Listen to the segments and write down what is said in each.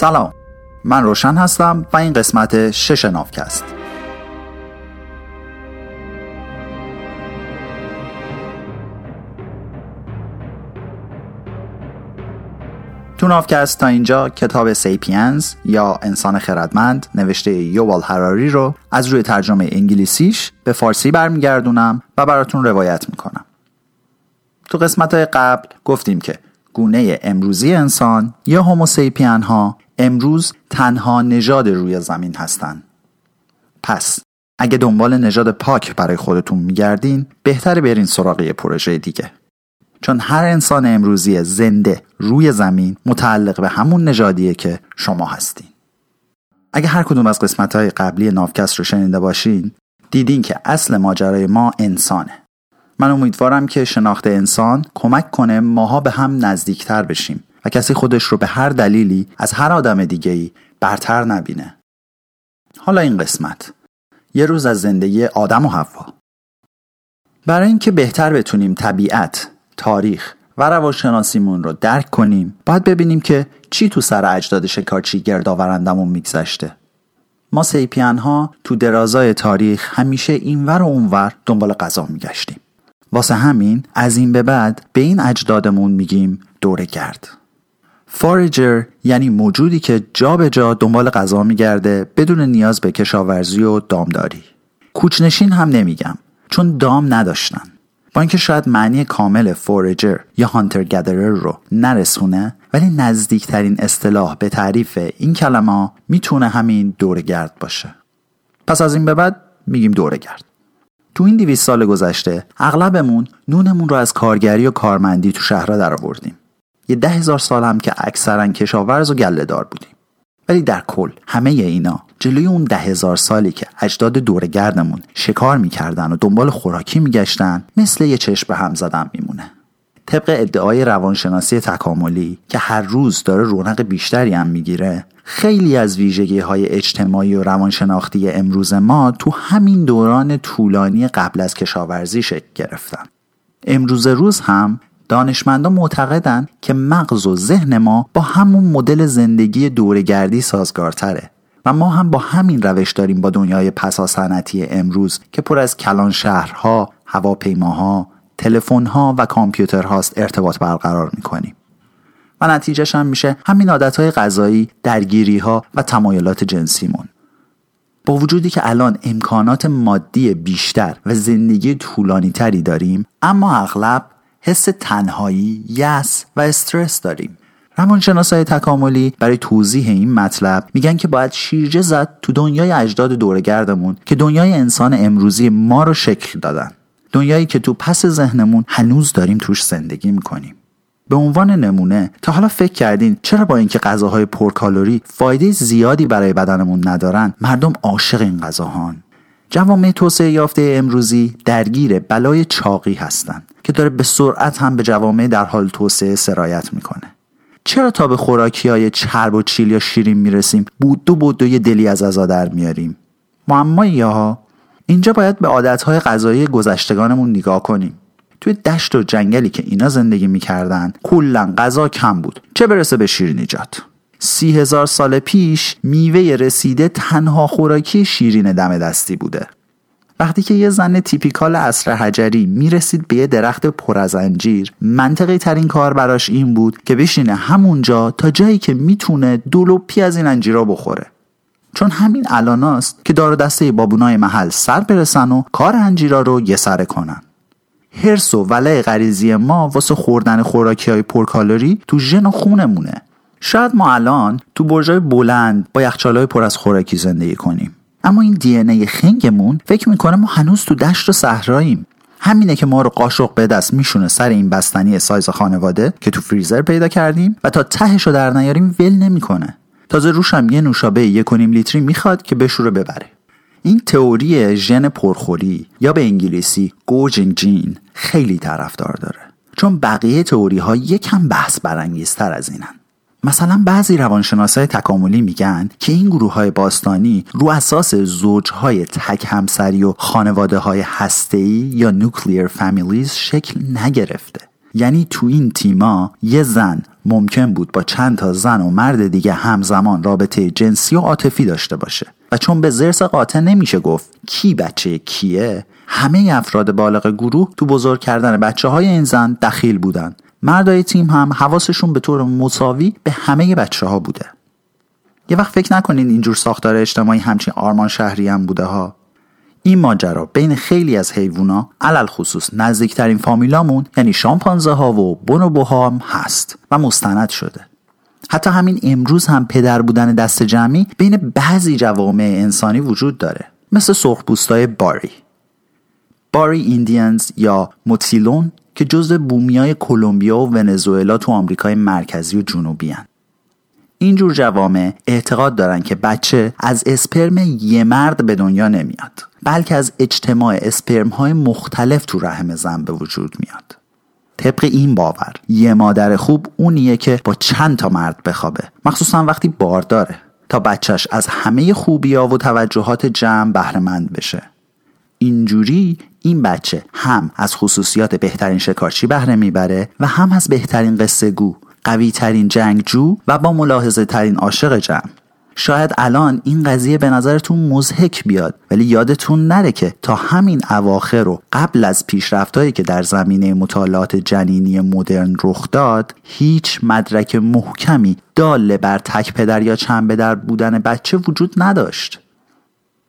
سلام. من روشن هستم و این قسمت شش نافکست. تو نافکست تا اینجا کتاب سیپینز یا انسان خردمند نوشته یووال هراری رو از روی ترجمه انگلیسیش به فارسی برمیگردونم و براتون روایت می‌کنم. تو قسمت قبل گفتیم که گونه امروزی انسان یا هوموسیپین ها امروز تنها نژاد روی زمین هستند. پس اگه دنبال نژاد پاک برای خودتون میگردین بهتره برین سراغ یه پروژه دیگه. چون هر انسان امروزی زنده روی زمین متعلق به همون نژادیه که شما هستین. اگه هر کدوم از قسمت های قبلی نافکست رو شنیده باشین دیدین که اصل ماجرای ما انسانه. من امیدوارم که شناخت انسان کمک کنه ماها به هم نزدیکتر بشیم و کسی خودش رو به هر دلیلی از هر آدم دیگه ای برتر نبینه. حالا این قسمت. یه روز از زندگی آدم و حوا. برای اینکه بهتر بتونیم طبیعت، تاریخ و روانشناسیمون رو درک کنیم باید ببینیم که چی تو سر اجداد شکارچی گردآورندمون میگذشته. ما سیپین ها تو درازای تاریخ همیشه اینور و اونور دنبال غذا میگشتیم. واسه همین از این به بعد به این اجدادمون میگیم دوره گرد. فارجر یعنی موجودی که جا به جا دنبال غذا میگرده بدون نیاز به کشاورزی و دامداری. کوچنشین هم نمیگم چون دام نداشتن. با اینکه شاید معنی کامل فورجر یا هانتر گدرر رو نرسونه ولی نزدیکترین اصطلاح به تعریف این کلمه می‌تونه همین دورگرد باشه. پس از این به بعد میگیم دورگرد تو این دیویس سال گذشته اغلبمون نونمون رو از کارگری و کارمندی تو شهرها در آوردیم یه ده هزار سال هم که اکثرا کشاورز و گله دار بودیم. ولی در کل همه اینا جلوی اون ده هزار سالی که اجداد دورگردمون شکار می‌کردن و دنبال خوراکی میگشتن مثل یه چشم به هم زدن میمونه. طبق ادعای روانشناسی تکاملی که هر روز داره رونق بیشتری هم می‌گیره خیلی از ویژگی های اجتماعی و روانشناختی امروز ما تو همین دوران طولانی قبل از کشاورزی شکل گرفتن امروز روز هم دانشمندان معتقدند که مغز و ذهن ما با همون مدل زندگی دورگردی سازگارتره و ما هم با همین روش داریم با دنیای پسا امروز که پر از کلان شهرها، هواپیماها، تلفن‌ها و کامپیوترهاست ارتباط برقرار می‌کنیم. و نتیجهش هم میشه همین عادتهای غذایی، درگیری ها و تمایلات جنسیمون. با وجودی که الان امکانات مادی بیشتر و زندگی طولانی تری داریم اما اغلب حس تنهایی، یس و استرس داریم. روانشناسای تکاملی برای توضیح این مطلب میگن که باید شیرجه زد تو دنیای اجداد دورگردمون که دنیای انسان امروزی ما رو شکل دادن. دنیایی که تو پس ذهنمون هنوز داریم توش زندگی می‌کنیم. به عنوان نمونه. تا حالا فکر کردین چرا با اینکه غذاهای پرکالری فایده زیادی برای بدنمون ندارن مردم عاشق این غذاهان؟ جوامع توسعه یافته امروزی درگیر بلای چاقی هستند که داره به سرعت هم به جوامع در حال توسعه سرایت می‌کنه. چرا تا به خوراکی های چرب و چیل یا شیرین می‌رسیم بودو بودو یه دلی از ازا در میاریم؟ معمایی ها اینجا باید به عادتهای غذایی گذشتگانمون نگاه کنیم. توی دشت و جنگلی که اینا زندگی می‌کردن کلا غذا کم بود. چه برسه به شیرینیجات سی هزار سال پیش میوه رسیده تنها خوراکی شیرین دم دستی بوده. وقتی که یه زن تیپیکال عصر حجری می‌رسید به یه درخت پر از انجیر منطقی ترین کار براش این بود که بشینه همونجا تا جایی که می‌تونه دولوپی از این انجیرا بخوره. چون همین الاناست که دار دسته بابونای محل سر برسن و کار انجیرا رو یه سره کنن. هرس و ولع غریزی ما واسه خوردن خوراکی های پرکالری تو ژن و خونمونه. شاید ما الان تو برجای بلند با یخچالهای پر از خوراکی زندگی کنیم. اما این دی ای خنگمون فکر می‌کنه ما هنوز تو دشت و صحراییم. همینه که ما رو قاشق به دست میشونه سر این بستنی سایز خانواده که تو فریزر پیدا کردیم و تا تهش رو در نیاریم ول نمی‌کنه. تازه روشم یه نوشابه یک لیتری می‌خواد که بشوره ببره. این تئوری ژن پرخوری یا به انگلیسی گوجینگ جین خیلی طرفدار داره چون بقیه تئوری ها یکم بحث برانگیزتر از اینن. مثلا بعضی روانشناسای تکاملی میگن که این گروه های باستانی رو اساس زوجهای تک همسری و خانواده های هسته‌ای یا نوکلیر فامیلیز شکل نگرفته. یعنی تو این تیما یه زن ممکن بود با چند تا زن و مرد دیگه همزمان رابطه جنسی و عاطفی داشته باشه. و چون به زرس قاطع نمیشه گفت کی بچه کیه همه افراد بالغ گروه تو بزرگ کردن بچه های این زن دخیل بودن. مردای تیم هم حواسشون به طور مساوی به همه بچه ها بوده. یه وقت فکر نکنین اینجور ساختار اجتماعی همچین آرمان شهری هم بوده ها. این ماجرا بین خیلی از حیوونا علل خصوص نزدیکترین فامیلامون یعنی شامپانزه ها و بونوبوها هم هست و مستند شده. حتی همین امروز هم پدر بودن دست جمعی بین بعضی جوامع انسانی وجود داره مثل سرخپوستای باری باری ایندیانز یا موتیلون که جزو بومیای کلمبیا و ونزوئلا تو آمریکای مرکزی و جنوبی هن. اینجور جوامع اعتقاد دارن که بچه از اسپرم یه مرد به دنیا نمیاد بلکه از اجتماع اسپرم های مختلف تو رحم زن به وجود میاد طبق این باور یه مادر خوب اونیه که با چند تا مرد بخوابه. مخصوصا وقتی بارداره تا بچهش از همه خوبی ها و توجهات جمع بهرهمند بشه. اینجوری این بچه هم از خصوصیات بهترین شکارچی بهره می‌بره و هم از بهترین قصه گو قوی ترین جنگجو و با ملاحظه ترین عاشق جمع. شاید الان این قضیه به نظرتون مزهک بیاد ولی یادتون نره که تا همین اواخر رو قبل از پیشرفتهایی که در زمینه مطالعات جنینی مدرن رخ داد هیچ مدرک محکمی داله بر تک پدر یا چند پدر بودن بچه وجود نداشت.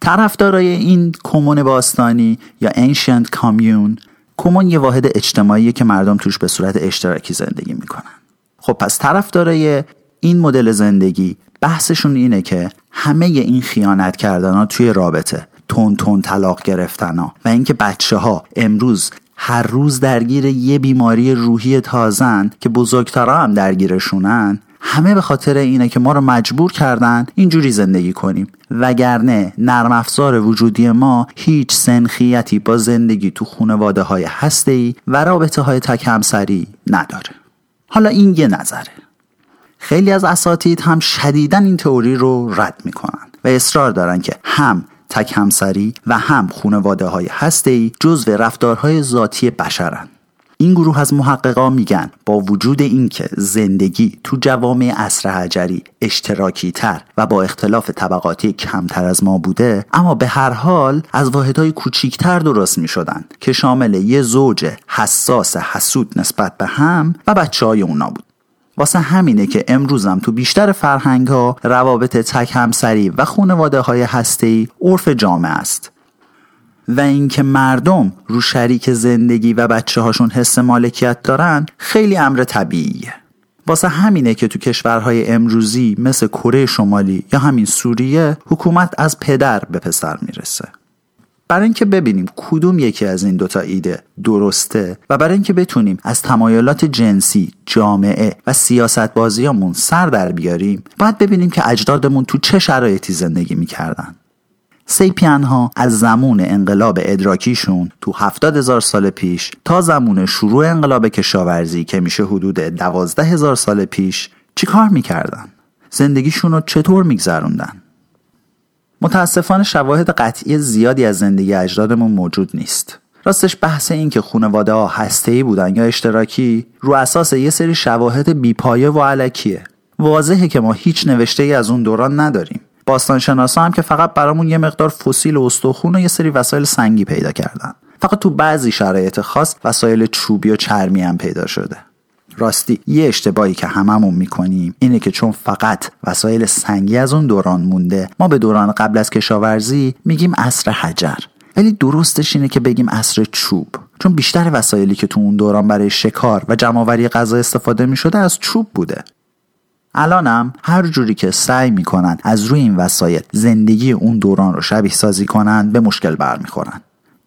طرفدارای این کمون باستانی یا ancient کامیون کمون یه واحد اجتماعیه که مردم توش به صورت اشتراکی زندگی می‌کنن. خب پس طرفدارای این مدل زندگی بحثشون اینه که همه این خیانت کردن ها توی رابطه تون تون طلاق گرفتن ها و اینکه بچه ها امروز هر روز درگیر یه بیماری روحی تازن که بزرگترها هم درگیرشونن همه به خاطر اینه که ما رو مجبور کردن اینجوری زندگی کنیم. وگرنه نرم افزار وجودی ما هیچ سنخیتی با زندگی تو خانواده های هسته و رابطه های تک همسری نداره. حالا این یه نظره. خیلی از اساتید هم شدیدن این تئوری رو رد می‌کنن و اصرار دارن که هم تک همسری و هم خانواده های هسته جزو رفتارهای ذاتی بشرن. این گروه از محققا میگن با وجود اینکه زندگی تو جوامع عصر حجری اشتراکی تر و با اختلاف طبقاتی کمتر از ما بوده اما به هر حال از واحدهای کوچیکتر درست می شدن که شامل یه زوج حساس حسود نسبت به هم و بچه های اونا بود. واسه همینه که امروزم تو بیشتر فرهنگ ها روابط تک همسری و خانواده های هسته عرف جامعه است. و اینکه مردم رو شریک زندگی و بچه هاشون حس مالکیت دارن خیلی امر طبیعیه. واسه همینه که تو کشورهای امروزی مثل کره شمالی یا همین سوریه حکومت از پدر به پسر می‌رسه. برای اینکه ببینیم کدوم یکی از این دوتا ایده درسته و برای اینکه بتونیم از تمایلات جنسی، جامعه و سیاست بازیامون سر در بیاریم باید ببینیم که اجدادمون تو چه شرایطی زندگی می‌کردن سیپین ها از زمان انقلاب ادراکیشون تو هفتاد هزار سال پیش تا زمان شروع انقلاب کشاورزی که میشه حدود دوازده هزار سال پیش چیکار می‌کردن؟ زندگیشون رو چطور میگذروندن؟ متاسفانه شواهد قطعی زیادی از زندگی اجدادمون موجود نیست. راستش بحث این که خانواده ها هسته بودن یا اشتراکی رو اساس یه سری شواهد بیپایه و علکیه. واضحه که ما هیچ نوشته ای از اون دوران نداریم. باستانشناسا هم که فقط برامون یه مقدار فسیل و استخون و یه سری وسایل سنگی پیدا کردن. فقط تو بعضی شرایط خاص وسایل چوبی و چرمی هم پیدا شده. راستی یه اشتباهی که هممون می‌کنیم اینه که چون فقط وسایل سنگی از اون دوران مونده ما به دوران قبل از کشاورزی میگیم عصر حجر. ولی درستش اینه که بگیم عصر چوب. چون بیشتر وسایلی که تو اون دوران برای شکار و جمعآوری غذا استفاده می‌شده از چوب بوده. الانم هر جوری که سعی می‌کنن از روی این وسایل زندگی اون دوران رو شبیه سازی کنن به مشکل برمیخورن.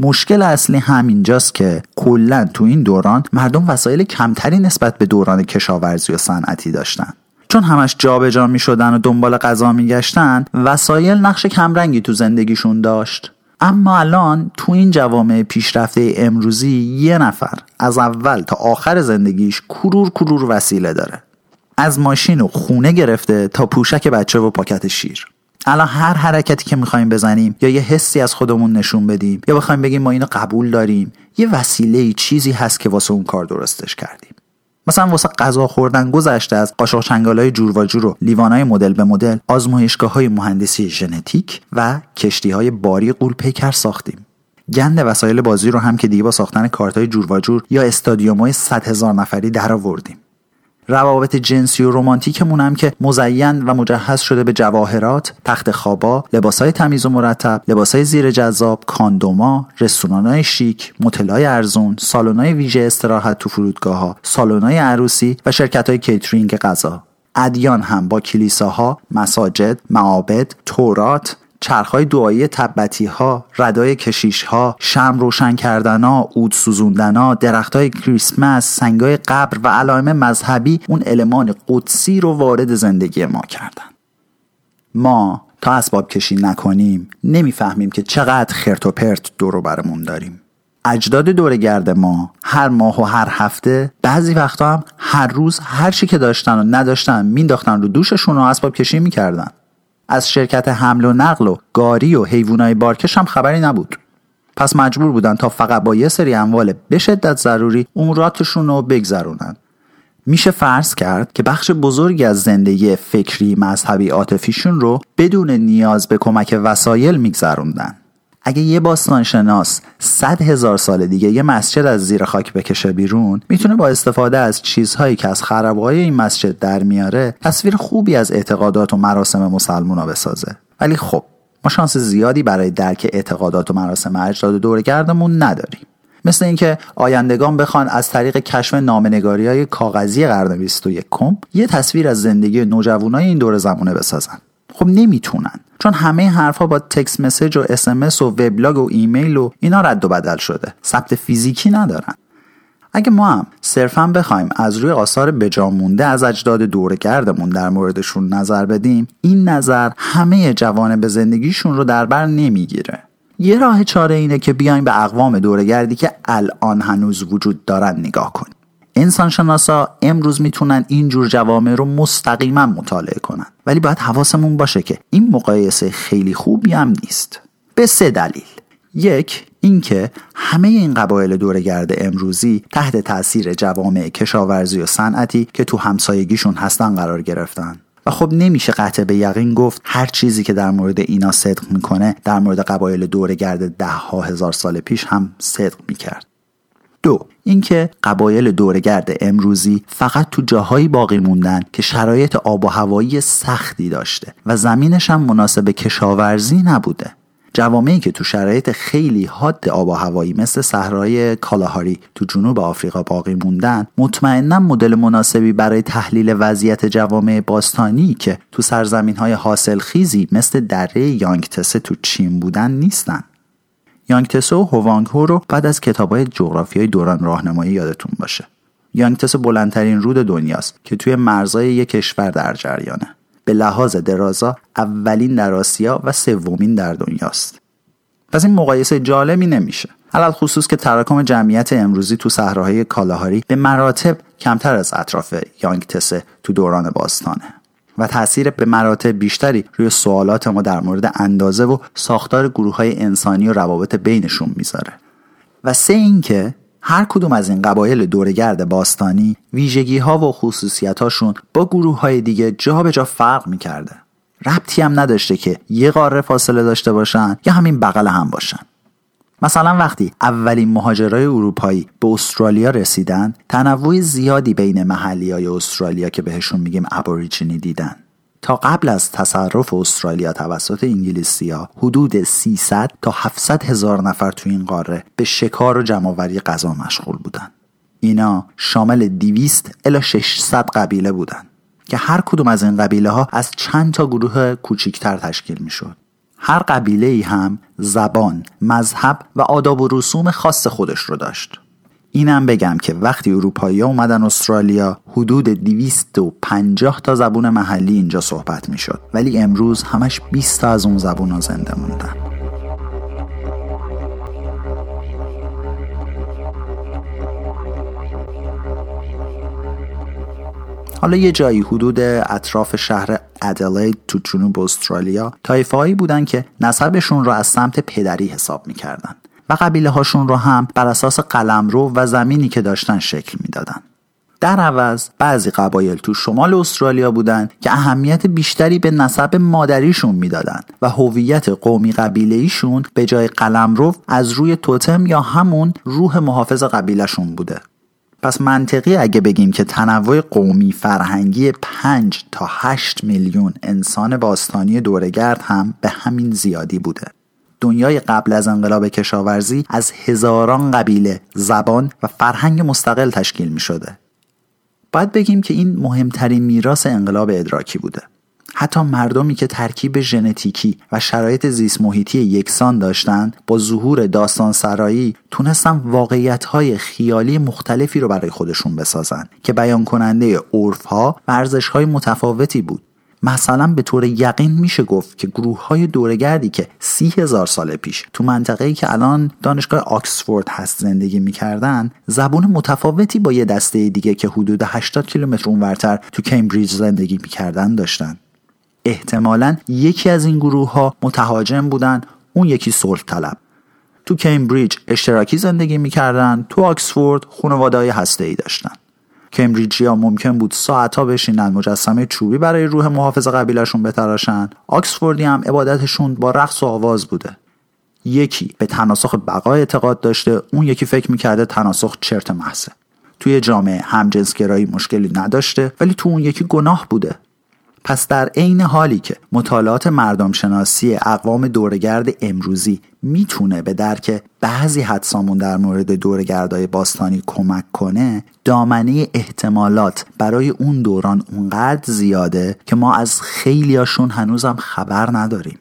مشکل اصلی همینجاست که کلا تو این دوران مردم وسایل کمتری نسبت به دوران کشاورزی و صنعتی داشتن. چون همش جابجا می شدن و دنبال غذا می گشتن وسایل نقش کمرنگی تو زندگیشون داشت. اما الان تو این جوامع پیشرفته امروزی یه نفر از اول تا آخر زندگیش کرور کرور وسیله داره. از ماشین و خونه گرفته تا پوشک بچه و پاکت شیر. الان هر حرکتی که می‌خوایم بزنیم یا یه حسی از خودمون نشون بدیم یا بخوایم بگیم ما اینو قبول داریم یه وسیله چیزی هست که واسه اون کار درستش کردیم. مثلا واسه غذا خوردن گذشته از قاشق چنگال های جور و جور و لیوان های مدل به مدل آزمایشگاه های مهندسی ژنتیک و کشتی های باری قول پیکر ساختیم. گند وسایل بازی رو هم که دیگه با ساختن کارت های جور و جور یا استادیوم های 100 هزار نفری در آوردیم روابط جنسی و رمانتیکمون هم که مزین و مجهز شده به جواهرات، تخت خوابا، لباسای تمیز و مرتب، لباسای زیر جذاب، کاندوما، رستورانای شیک، متلای ارزون، سالن‌های ویژه استراحت تو فرودگاه ها، سالن‌های عروسی و شرکت کیترینگ غذا. ادیان هم با کلیساها، مساجد، معابد، تورات، چرخهای دعایی تبتی ها، ردای کشیش ها، شم روشن کردن ها، اود سوزوندن ها، درخت های کریسمس، سنگای قبر و علائم مذهبی اون المان قدسی رو وارد زندگی ما کردن. ما تا اسباب کشی نکنیم نمی‌فهمیم که چقدر خرت و پرت دورو برمون داریم. اجداد دورگرد ما هر ماه و هر هفته بعضی وقتا هم هر روز هر چی که داشتن و نداشتن مینداختن رو دوششون و اسباب کشی می‌کردن از شرکت حمل و نقل و گاری و حیوانای بارکش هم خبری نبود. پس مجبور بودن تا فقط با یه سری اموال به شدت ضروری اموراتشون رو بگذرونن. میشه فرض کرد که بخش بزرگی از زندگی فکری مذهبی عاطفیشون رو بدون نیاز به کمک وسایل میگذروندن. اگه یه باستانشناس صد هزار سال دیگه یه مسجد از زیر خاک بکشه بیرون می‌تونه با استفاده از چیزهایی که از خرابهای این مسجد در میاره تصویر خوبی از اعتقادات و مراسم مسلمونا بسازه. ولی خب ما شانس زیادی برای درک اعتقادات و مراسم اجداد دورگردمون نداریم. مثل اینکه آیندگان بخوان از طریق کشف نامنگاری های کاغذی قرن 21 یه تصویر از زندگی نوجوانای این دور زمانه بسازن. خب نمی‌تونن. چون همه حرفها با تکس مسیج و اسمس و وبلاگ و ایمیل و اینا رد و بدل شده. ثبت فیزیکی ندارن. اگه ما هم صرفا بخوایم از روی آثار بجامونده از اجداد دورگردمون در موردشون نظر بدیم این نظر همه جوانه به زندگیشون رو در بر نمی‌گیره. یه راه چاره اینه که بیایم به اقوام دورگردی که الان هنوز وجود دارن نگاه کنیم. انسانشناسا امروز می‌تونن اینجور جوامع رو مستقیما مطالعه کنن. ولی باید حواسمون باشه که این مقایسه خیلی خوبی هم نیست. به سه دلیل. یک اینکه همه این قبایل دورگرد امروزی تحت تاثیر جوامع کشاورزی و صنعتی که تو همسایگیشون هستن قرار گرفتن. و خب نمیشه قطع به یقین گفت هر چیزی که در مورد اینا صدق می‌کنه در مورد قبایل دورگرد ده ها هزار سال پیش هم صدق می‌کرد. دو. اینکه قبایل دورگرد امروزی فقط تو جاهایی باقی موندن که شرایط آب و هوایی سختی داشته و زمینش هم مناسب کشاورزی نبوده. جوامعی که تو شرایط خیلی حاد آب و هوایی مثل صحرای کالاهاری تو جنوب آفریقا باقی موندن مطمئنا مدل مناسبی برای تحلیل وضعیت جوامع باستانی که تو سرزمین های حاصل خیزی مثل دره یانگتسه تو چین بودن نیستن. یانگتسه و هوانگ هو رو بعد از کتابای جغرافیای دوران راهنمایی یادتون باشه. یانگتسه بلندترین رود دنیاست که توی مرزای یک کشور در جریانه. به لحاظ درازا اولین در آسیا و سومین در دنیاست. پس این مقایسه جالبی نمیشه. علل خصوص که تراکم جمعیت امروزی تو صحراهای کالاهاری به مراتب کمتر از اطراف یانگتسه تو دوران باستانه. و تاثیر به مراتب بیشتری روی سوالات ما در مورد اندازه و ساختار گروه های انسانی و روابط بینشون می‌ذاره. و سه اینکه هر کدوم از این قبایل دورگرد باستانی ویژگی ها و خصوصیت هاشون با گروه های دیگه جا به جا فرق می‌کرده. ربطی هم نداشته که یه قاره فاصله داشته باشن یا همین بغل هم باشن. مثلا وقتی اولین مهاجرای اروپایی به استرالیا رسیدن تنوع زیادی بین محلی های استرالیا که بهشون میگیم ابوریجینی دیدن تا قبل از تصرف استرالیا توسط انگلیسیا حدود 300 تا 700 هزار نفر تو این قاره به شکار و جمعآوری غذا مشغول بودن اینا شامل 200 الی 600 قبیله بودن که هر کدوم از این قبیله ها از چند تا گروه کوچیکتر تشکیل می شد. هر قبیله ای هم زبان، مذهب و آداب و رسوم خاص خودش رو داشت. اینم بگم که وقتی اروپایی اومدن استرالیا حدود 250 تا زبون محلی اینجا صحبت می شد ولی امروز همش 20 تا از اون زبون ها زنده موندن. حالا یه جایی حدود اطراف شهر ادلید تو جنوب استرالیا تایفه هایی بودن که نسبشون رو از سمت پدری حساب می‌کردن و قبیله هاشون رو هم بر اساس قلمرو و زمینی که داشتن شکل می‌دادن. در عوض بعضی قبایل تو شمال استرالیا بودن که اهمیت بیشتری به نسب مادریشون می‌دادن و هویت قومی قبیله ایشون به جای قلمرو از روی توتم یا همون روح محافظ قبیلهشون بوده. پس منطقی اگه بگیم که تنوع قومی فرهنگی 5 تا 8 میلیون انسان باستانی دورگرد هم به همین زیادی بوده. دنیای قبل از انقلاب کشاورزی از هزاران قبیله زبان و فرهنگ مستقل تشکیل می شده باید بگیم که این مهمترین میراث انقلاب ادراکی بوده. حتی مردمی که ترکیب ژنتیکی و شرایط زیست محیطی یکسان داشتند با ظهور داستان سرایی تونستن واقعیت های خیالی مختلفی رو برای خودشون بسازن که بیان کننده عرف ها و ارزش های متفاوتی بود. مثلا به طور یقین میشه گفت که گروه های دورگردی که سی هزار سال پیش تو منطقه‌ای که الان دانشگاه آکسفورد هست زندگی می‌کردن زبون متفاوتی با یه دسته دیگه که حدود 80 کیلومتر اونورتر تو کمبریج زندگی می‌کردن داشتن. احتمالا یکی از این گروه ها متهاجم بودن اون یکی صلح طلب. تو کمبریج اشتراکی زندگی می‌کردن تو آکسفورد خانواده های هسته ای داشتن. کمبریجیا ممکن بود ساعتها بشینن مجسمه چوبی برای روح محافظ قبیلشون بتراشن. آکسفوردی هم عبادتشون با رقص و آواز بوده. یکی به تناسخ بقای اعتقاد داشته اون یکی فکر می‌کرده تناسخ چرت محضه. توی جامعه همجنسگرایی مشکلی نداشته ولی تو اون یکی گناه بوده. پس در عین حالی که مطالعات مردم شناسی اقوام دورگرد امروزی می‌تونه به درک بعضی حدسامون در مورد دورگردهای باستانی کمک کنه دامنه احتمالات برای اون دوران اونقدر زیاده که ما از خیلیاشون هنوزم خبر نداریم.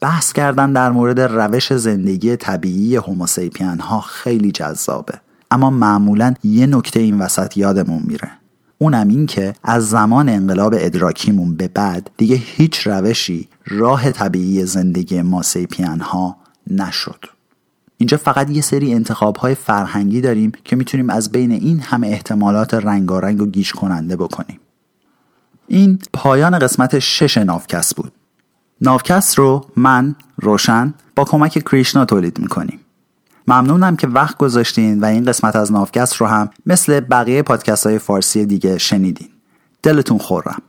بحث کردن در مورد روش زندگی طبیعی هوموسیپین ها خیلی جذابه اما معمولا یه نکته این وسط یادمون میره. اونم این که از زمان انقلاب ادراکیمون به بعد دیگه هیچ روشی راه طبیعی زندگی ما سیپین ها نشد. اینجا فقط یه سری انتخاب های فرهنگی داریم که می‌تونیم از بین این همه احتمالات رنگارنگ و گیج کننده بکنیم. این پایان قسمت شش نافکست بود. نافکست رو من روشن با کمک کریشنا تولید می‌کنیم. ممنونم که وقت گذاشتین و این قسمت از نافکست رو هم مثل بقیه پادکست های فارسی دیگه شنیدین. دلتون خورم.